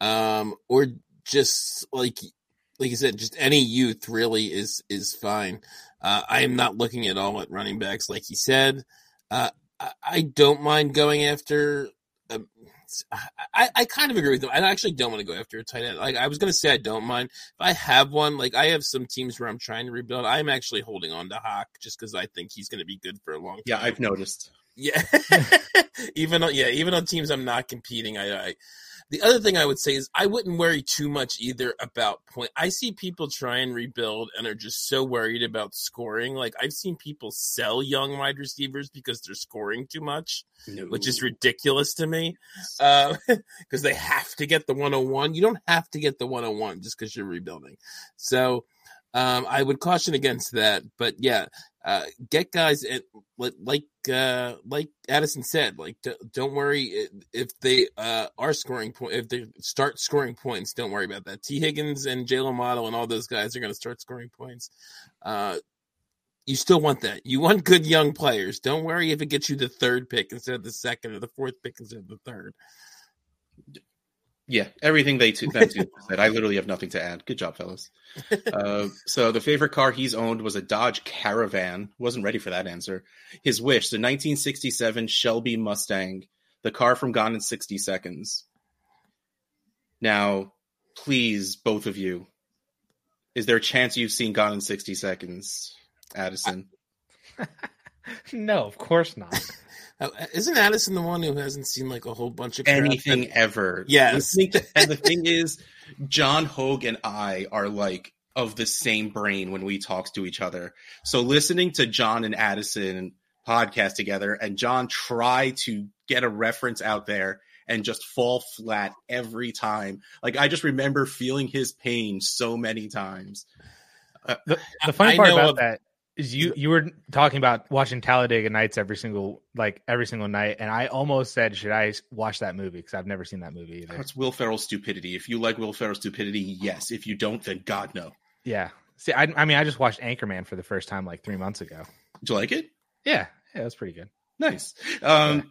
um, or just like like you said, just any youth really is is fine. Uh, I am not looking at all at running backs, like you said. Uh, I, I don't mind going after. I, I kind of agree with them. I actually don't want to go after a tight end. Like I was going to say, I don't mind if I have one. Like I have some teams where I'm trying to rebuild. I'm actually holding on to Hawk just because I think he's going to be good for a long time. Yeah, I've noticed. Yeah, even on yeah, even on teams I'm not competing, I, I The other thing I would say is I wouldn't worry too much either about point. I see people try and rebuild and are just so worried about scoring. Like I've seen people sell young wide receivers because they're scoring too much, No. which is ridiculous to me. Because uh, they have to get the 101. You don't have to get the 101 just because you're rebuilding. So um, I would caution against that. But yeah, uh, get guys and like uh, like Addison said, like don't worry if they uh, are scoring point if they start scoring points. Don't worry about that. Tee Higgins and Jalen Waddle and all those guys are going to start scoring points. Uh, you still want that. You want good young players. Don't worry if it gets you the third pick instead of the second or the fourth pick instead of the third. Yeah, everything they two, them two said. I literally have nothing to add. Good job, fellas. Uh, so the favorite car he's owned was a Dodge Caravan. Wasn't ready for that answer. His wish: the 1967 Shelby Mustang, the car from Gone in 60 Seconds. Now, please, both of you, is there a chance you've seen Gone in 60 Seconds, Addison? no, of course not. Uh, isn't Addison the one who hasn't seen like a whole bunch of anything ever? Yes. and the thing is, John Hogue and I are like of the same brain when we talk to each other. So listening to John and Addison podcast together, and John try to get a reference out there and just fall flat every time. Like I just remember feeling his pain so many times. Uh, the, the funny part about of, that is you you were talking about watching Talladega Nights every single like every single night, and I almost said, should I watch that movie because I've never seen that movie either. It's Will Ferrell's stupidity. If you like Will Ferrell's stupidity, yes. If you don't, then God no. Yeah. See, I, I mean, I just watched Anchorman for the first time like three months ago. Did you like it? Yeah, yeah, was pretty good. Nice. Um, yeah.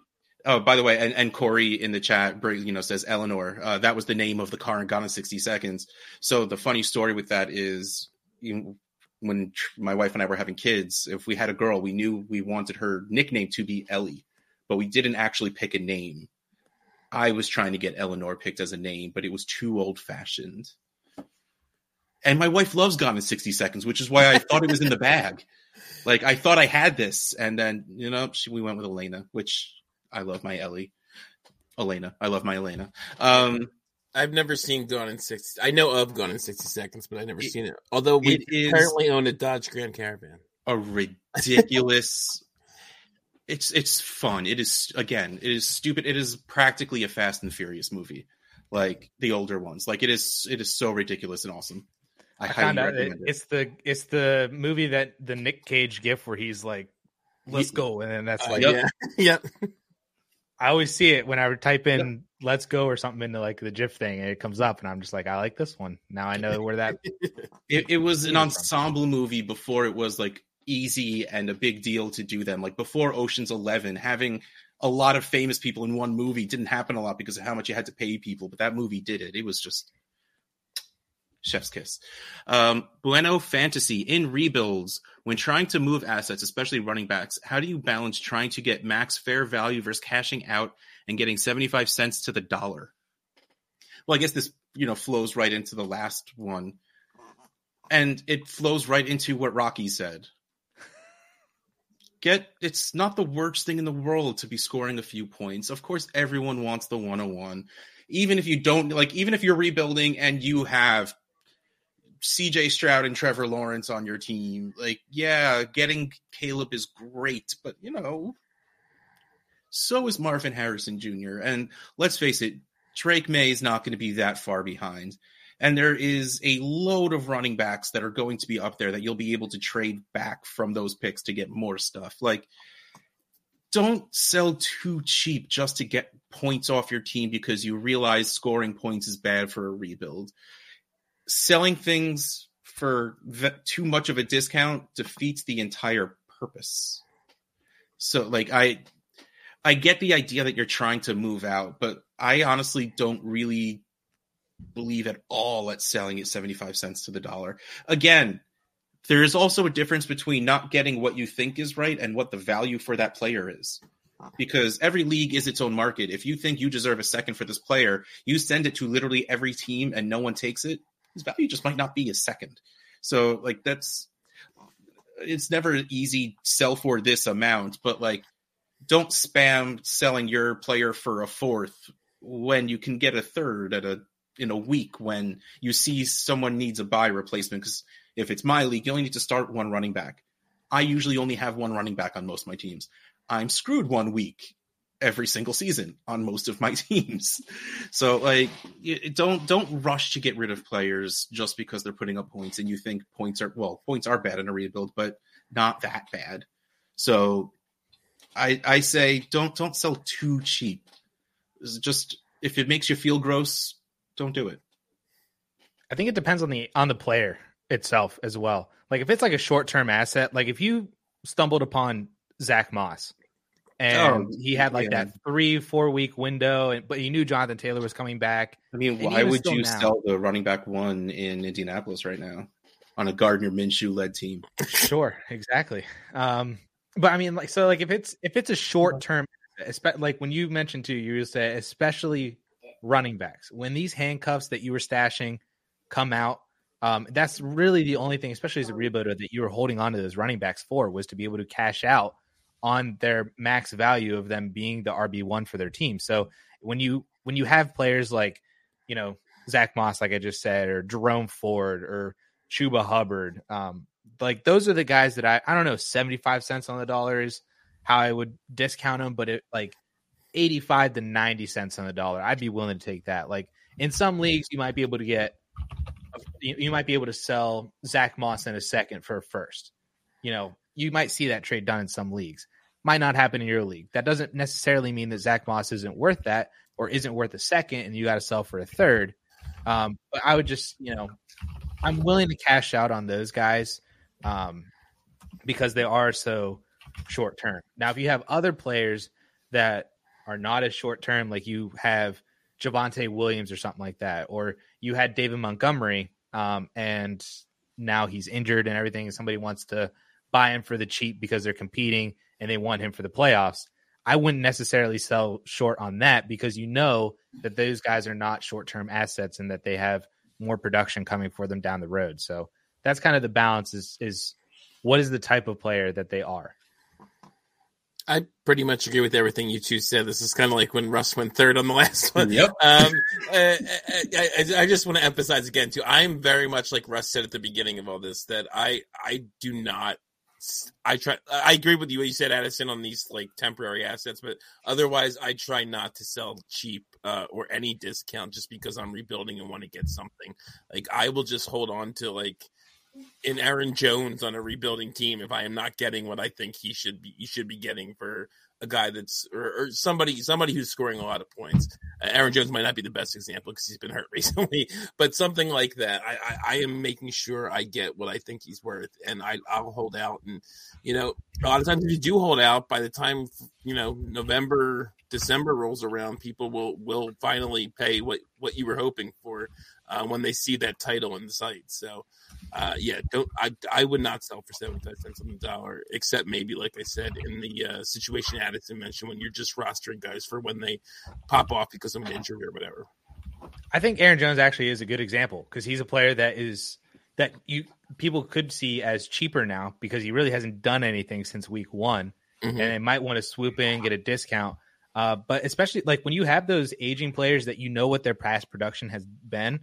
Oh, by the way, and, and Corey in the chat, you know, says Eleanor. Uh, that was the name of the car in Gone in 60 Seconds. So the funny story with that is, you know, when my wife and I were having kids, if we had a girl, we knew we wanted her nickname to be Ellie, but we didn't actually pick a name. I was trying to get Eleanor picked as a name, but it was too old fashioned. And my wife loves Gone in 60 Seconds, which is why I thought it was in the bag. Like I thought I had this, and then you know she, we went with Elena, which I love my Ellie. Elena, I love my Elena. Um, I've never seen Gone in 60. I know of Gone in 60 Seconds, but I've never it, seen it. Although we currently own a Dodge Grand Caravan. A ridiculous. it's it's fun. It is again. It is stupid. It is practically a Fast and Furious movie, like the older ones. Like it is. It is so ridiculous and awesome. I, I found out it, it's the it's the movie that the Nick Cage gif where he's like, "Let's go," and then that's uh, like, yeah, yep. I always see it when I type in. "Let's go" or something into like the GIF thing, and it comes up, and I'm just like, I like this one. Now I know where that. it, it was an ensemble movie before it was like easy and a big deal to do them. Like before Ocean's Eleven, having a lot of famous people in one movie didn't happen a lot because of how much you had to pay people, but that movie did it. It was just chef's kiss. Um, bueno fantasy in rebuilds when trying to move assets, especially running backs. How do you balance trying to get max fair value versus cashing out and getting 75 cents to the dollar? Well, I guess this, you know, flows right into the last one. And it flows right into what Rocky said. Get it's not the worst thing in the world to be scoring a few points. Of course, everyone wants the 101 even if you don't like even if you're rebuilding and you have CJ Stroud and Trevor Lawrence on your team. Like, yeah, getting Caleb is great, but you know, so is Marvin Harrison Jr. And let's face it, Drake Maye is not going to be that far behind. And there is a load of running backs that are going to be up there that you'll be able to trade back from those picks to get more stuff. Like, don't sell too cheap just to get points off your team because you realize scoring points is bad for a rebuild selling things for too much of a discount defeats the entire purpose. So like I I get the idea that you're trying to move out, but I honestly don't really believe at all at selling at 75 cents to the dollar. Again, there is also a difference between not getting what you think is right and what the value for that player is. Because every league is its own market. If you think you deserve a second for this player, you send it to literally every team and no one takes it his value just might not be a second. So like that's it's never easy sell for this amount, but like don't spam selling your player for a fourth when you can get a third at a in a week when you see someone needs a buy replacement because if it's my league, you only need to start one running back. I usually only have one running back on most of my teams. I'm screwed one week every single season on most of my teams. So like don't don't rush to get rid of players just because they're putting up points and you think points are well, points are bad in a rebuild, but not that bad. So I I say don't don't sell too cheap. Just if it makes you feel gross, don't do it. I think it depends on the on the player itself as well. Like if it's like a short term asset, like if you stumbled upon Zach Moss and oh, he had like yeah. that three four week window, and but he knew Jonathan Taylor was coming back. I mean, why would you now. sell the running back one in Indianapolis right now on a Gardner Minshew led team? Sure, exactly. Um, but I mean, like so, like if it's if it's a short term, like when you mentioned to you say especially running backs when these handcuffs that you were stashing come out. Um, that's really the only thing, especially as a rebuilder, that you were holding on to those running backs for was to be able to cash out on their max value of them being the RB one for their team. So when you when you have players like you know Zach Moss, like I just said, or Jerome Ford or Chuba Hubbard, um, like those are the guys that I I don't know seventy five cents on the dollar is how I would discount them, but it like eighty five to ninety cents on the dollar, I'd be willing to take that. Like in some leagues, you might be able to get you might be able to sell Zach Moss in a second for a first. You know, you might see that trade done in some leagues. Might not happen in your league. That doesn't necessarily mean that Zach Moss isn't worth that or isn't worth a second and you got to sell for a third. Um, but I would just, you know, I'm willing to cash out on those guys um, because they are so short term. Now, if you have other players that are not as short term, like you have Javonte Williams or something like that, or you had David Montgomery um, and now he's injured and everything, and somebody wants to buy him for the cheap because they're competing and they want him for the playoffs. I wouldn't necessarily sell short on that because you know that those guys are not short term assets and that they have more production coming for them down the road. So that's kind of the balance is is what is the type of player that they are. I pretty much agree with everything you two said. This is kind of like when Russ went third on the last one. Yep. Um, I, I, I, just want to emphasize again too. I'm very much like Russ said at the beginning of all this that I I do not I try. I agree with you what you said, Addison, on these like temporary assets, but otherwise, I try not to sell cheap uh, or any discount just because I'm rebuilding and want to get something. Like I will just hold on to like an Aaron Jones on a rebuilding team if I am not getting what I think he should be. He should be getting for a guy that's or, or, somebody somebody who's scoring a lot of points. Uh, Aaron Jones might not be the best example because he's been hurt recently, but something like that. I, I, I am making sure I get what I think he's worth, and I I'll hold out. And you know, a lot of times if you do hold out, by the time you know November December rolls around, people will will finally pay what what you were hoping for uh, when they see that title in the site. So uh, yeah, don't I I would not sell for seventy five cents on the dollar, except maybe like I said in the uh, situation Addison mentioned when you're just rostering guys for when they pop off because of an injury or whatever. I think Aaron Jones actually is a good example because he's a player that is that you people could see as cheaper now because he really hasn't done anything since week one, mm-hmm. and they might want to swoop in get a discount. Uh, but especially like when you have those aging players that you know what their past production has been,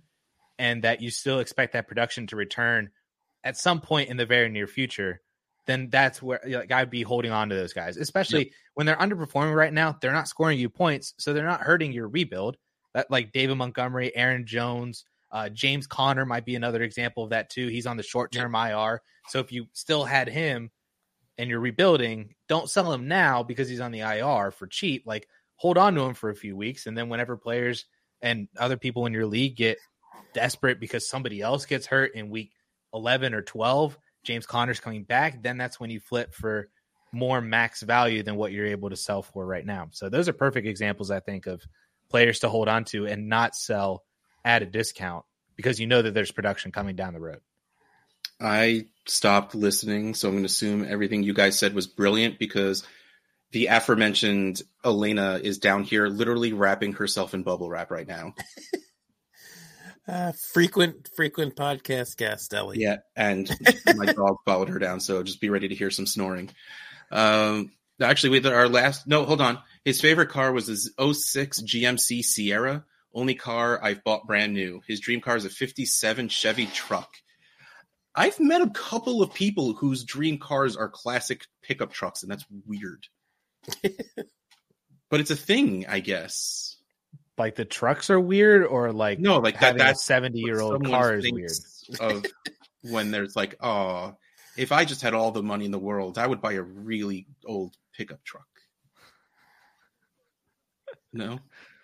and that you still expect that production to return at some point in the very near future, then that's where like I'd be holding on to those guys, especially yep. when they're underperforming right now. They're not scoring you points, so they're not hurting your rebuild. That like David Montgomery, Aaron Jones, uh, James Conner might be another example of that too. He's on the short term yep. IR, so if you still had him and you're rebuilding, don't sell him now because he's on the IR for cheap. Like hold on to him for a few weeks, and then whenever players and other people in your league get desperate because somebody else gets hurt in week 11 or 12, James Conner's coming back, then that's when you flip for more max value than what you're able to sell for right now. So those are perfect examples, I think, of players to hold on to and not sell at a discount because you know that there's production coming down the road. I stopped listening, so I'm going to assume everything you guys said was brilliant because the aforementioned Elena is down here literally wrapping herself in bubble wrap right now. Uh, frequent, frequent podcast guest, Ellie. Yeah, and my dog followed her down, so just be ready to hear some snoring. Um, Actually, wait, our last no, hold on. His favorite car was his 06 GMC Sierra, only car I've bought brand new. His dream car is a 57 Chevy truck. I've met a couple of people whose dream cars are classic pickup trucks, and that's weird. but it's a thing, I guess. Like the trucks are weird, or like No, like that. having a That's seventy year old someone car is weird. Of when there's like, oh, if I just had all the money in the world, I would buy a really old pickup truck. No,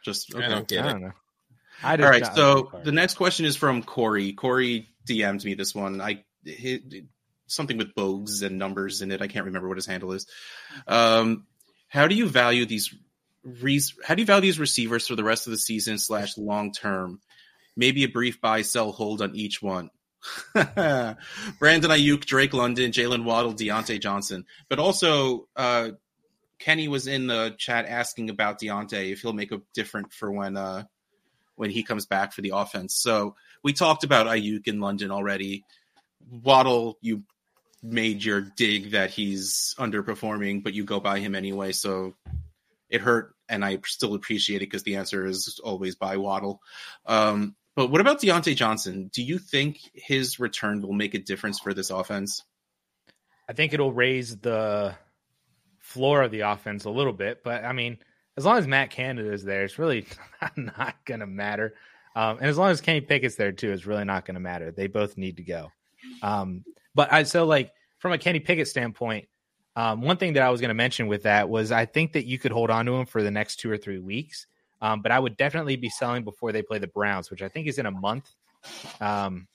just I don't get I it. don't know. I All right, so the next question is from Corey. Corey DM'd me this one. I hit something with bogues and numbers in it. I can't remember what his handle is. Um, how do you value these? How do you value these receivers for the rest of the season slash long term? Maybe a brief buy, sell, hold on each one. Brandon Aiyuk, Drake London, Jalen Waddle, Diontae Johnson, but also uh, Kenny was in the chat asking about Diontae if he'll make a different for when uh, when he comes back for the offense. So we talked about Aiyuk in London already. Waddle, you made your dig that he's underperforming, but you go by him anyway. So it hurt, and I still appreciate it because the answer is always by Waddle. Um, but what about Diontae Johnson? Do you think his return will make a difference for this offense? I think it'll raise the floor of the offense a little bit, but I mean, as long as Matt Canada is there, it's really not going to matter. Um, and as long as Kenny Pickett's there too, it's really not going to matter. They both need to go. Um, but I so like from a Kenny Pickett standpoint, um, one thing that I was going to mention with that was I think that you could hold on to him for the next two or three weeks. Um, but I would definitely be selling before they play the Browns, which I think is in a month. Um,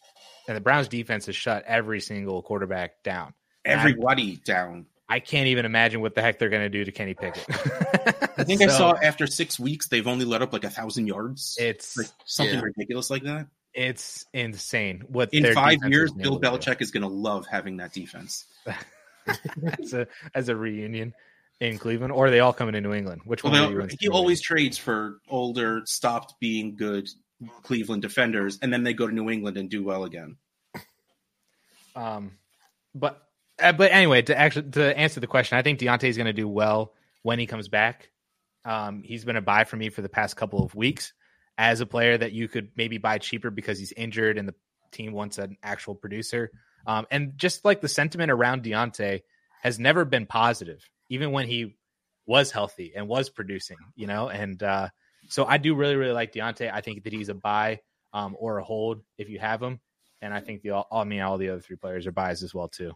and the Browns defense has shut every single quarterback down. Everybody down. I can't even imagine what the heck they're going to do to Kenny Pickett. I think I saw after six weeks they've only let up like a thousand yards. it's Like something Yeah. ridiculous like that. it's insane. What In five years, Bill to do. Belichick is going to love having that defense. as a as a reunion in Cleveland, or are they all coming to New England? Which one? Well, are you he always trades for older, stopped being good Cleveland defenders, and then they go to New England and do well again. Um, but uh, but anyway, to actually to answer the question, I think Diontae is going to do well when he comes back. Um, he's been a buy for me for the past couple of weeks as a player that you could maybe buy cheaper because he's injured and the team wants an actual producer. Um, and just like the sentiment around Diontae has never been positive, even when he was healthy and was producing, you know. And uh, so I do really really like Diontae. I think that he's a buy um, or a hold if you have him. And I think the all, I mean all the other three players are buys as well too.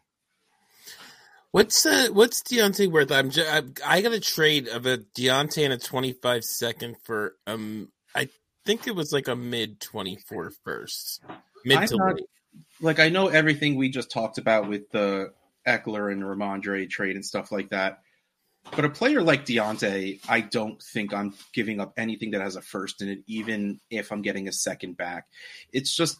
What's uh, what's Diontae worth? I'm ju- I, I got a trade of a Diontae and a 25 second for um I think it was like a mid 24 first. Mid I to thought- late. Like I know everything we just talked about with the Ekeler and Rhamondre trade and stuff like that. But a player like Diontae, I don't think I'm giving up anything that has a first in it, even if I'm getting a second back. It's just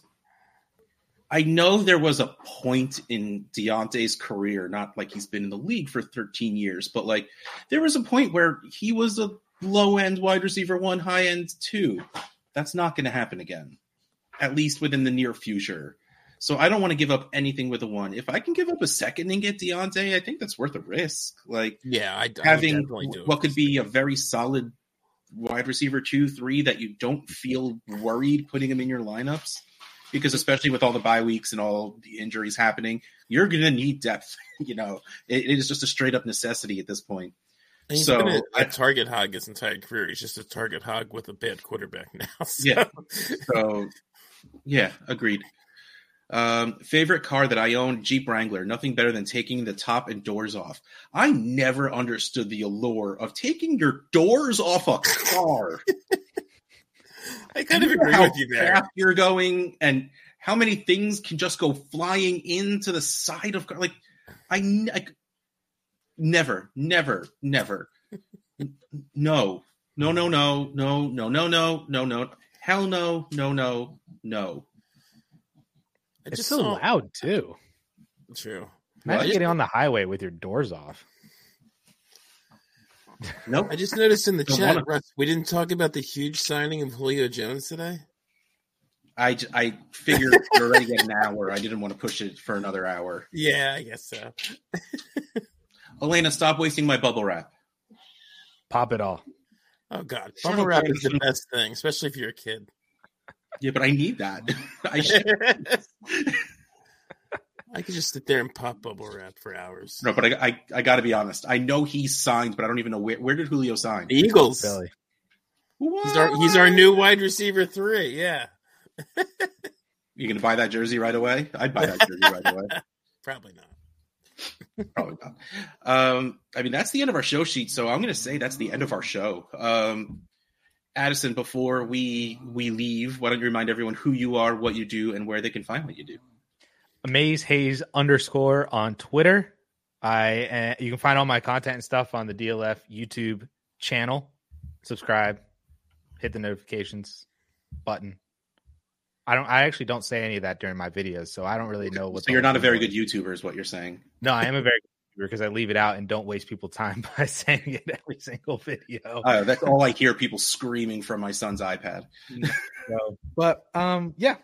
I know there was a point in Diontae's career, not like he's been in the league for 13 years, but like there was a point where he was a low end wide receiver one, high end two. That's not going to happen again, at least within the near future. So I don't want to give up anything with a one. If I can give up a second and get Diontae, I think that's worth a risk. Like Yeah, I, I having do what could be a very solid wide receiver two, three that you don't feel worried putting him in your lineups. Because especially with all the bye weeks and all the injuries happening, you're going to need depth. you know, it, it is just a straight up necessity at this point. And so, been a, I- target hog his entire career. He's just a target hog with a bad quarterback now. So. Yeah. So, yeah, agreed. Um, favorite car that I own, Jeep Wrangler. Nothing better than taking the top and doors off. I never understood the allure of taking your doors off a car. I kind of agree with you there. You're going, and how many things can just go flying into the side of car? Like, I, I never, never, never. No, no, no, no, no, no, no, no, no, no. Hell no, no, no, no. I It's just so saw- loud too. True. Imagine What? getting on the highway with your doors off. Nope. I just noticed in the Don't chat, wanna- Russ, we didn't talk about the huge signing of Julio Jones today. I, j- I figured we're already at an hour. I didn't want to push it for another hour. Yeah, I guess so. Elena, stop wasting my bubble wrap. Pop it all. Oh God, bubble wrap is the best thing, especially if you're a kid. Yeah, but I need that. I should. I could just sit there and pop bubble wrap for hours. No, but I, I, I got to be honest. I know he's signed, but I don't even know where. Where did Julio sign? The Eagles. Billy. He's our he's our new wide receiver three. Yeah, You gonna buy that jersey right away? I'd buy that jersey right away. probably not. Probably not. Um, I mean, that's the end of our show sheet. So I'm gonna say that's the end of our show. Um, Addison, before we we leave, why don't you remind everyone who you are, what you do, and where they can find what you do? Amaze Haze underscore on Twitter. I uh, you can find all my content and stuff on the DLF YouTube channel. Subscribe, hit the notifications button. I don't. I actually don't say any of that during my videos, so I don't really know what. So you're not a very good YouTuber, is what you're saying. No, I am a very good YouTuber because I leave it out and don't waste people time by saying it every single video. Uh, that's all I hear people screaming from my son's iPad. So, but um, yeah,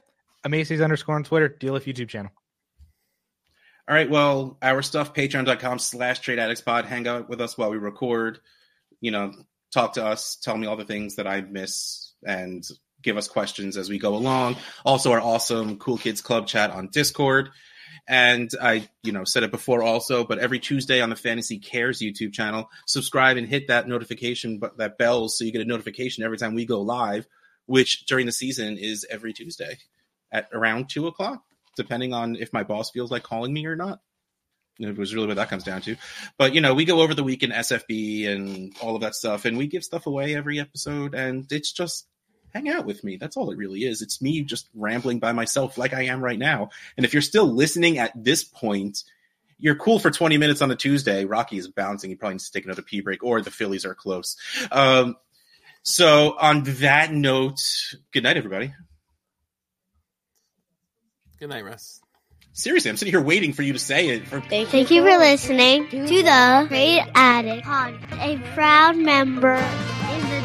Haze underscore on Twitter. DLF YouTube channel. All right. Well, our stuff, patreon.com slash trade addicts pod. Hang out with us while we record. You know, talk to us, tell me all the things that I miss, and give us questions as we go along. Also, our awesome Cool Kids Club chat on Discord. And I, you know, said it before also, but every Tuesday on the Fantasy Cares YouTube channel, subscribe and hit that notification, but that bell so you get a notification every time we go live, which during the season is every Tuesday at around two o'clock depending on if my boss feels like calling me or not. It was really what that comes down to. But you know, we go over the week in SFB and all of that stuff, and we give stuff away every episode, and it's just hang out with me. That's all it really is. It's me just rambling by myself like I am right now. And if you're still listening at this point, you're cool for 20 minutes on a Tuesday. Rocky is bouncing. He probably needs to take another pee break, or the Phillies are close. Um, so on that note, good night, everybody. Good night, Russ. Seriously, I'm sitting here waiting for you to say it. For Thank you for listening to the Trade Addict Podcast, a proud member in the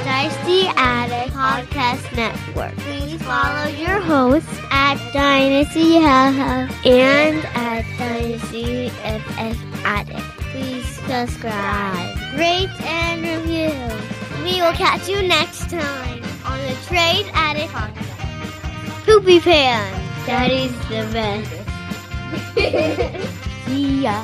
Dynasty Addict Podcast Network. Please follow your hosts at Dynasty Haha and at Dynasty FF Addict. Please subscribe, rate, and review. We will catch you next time on the Trade Addict Podcast. Poopy Pan, that is the best. See ya.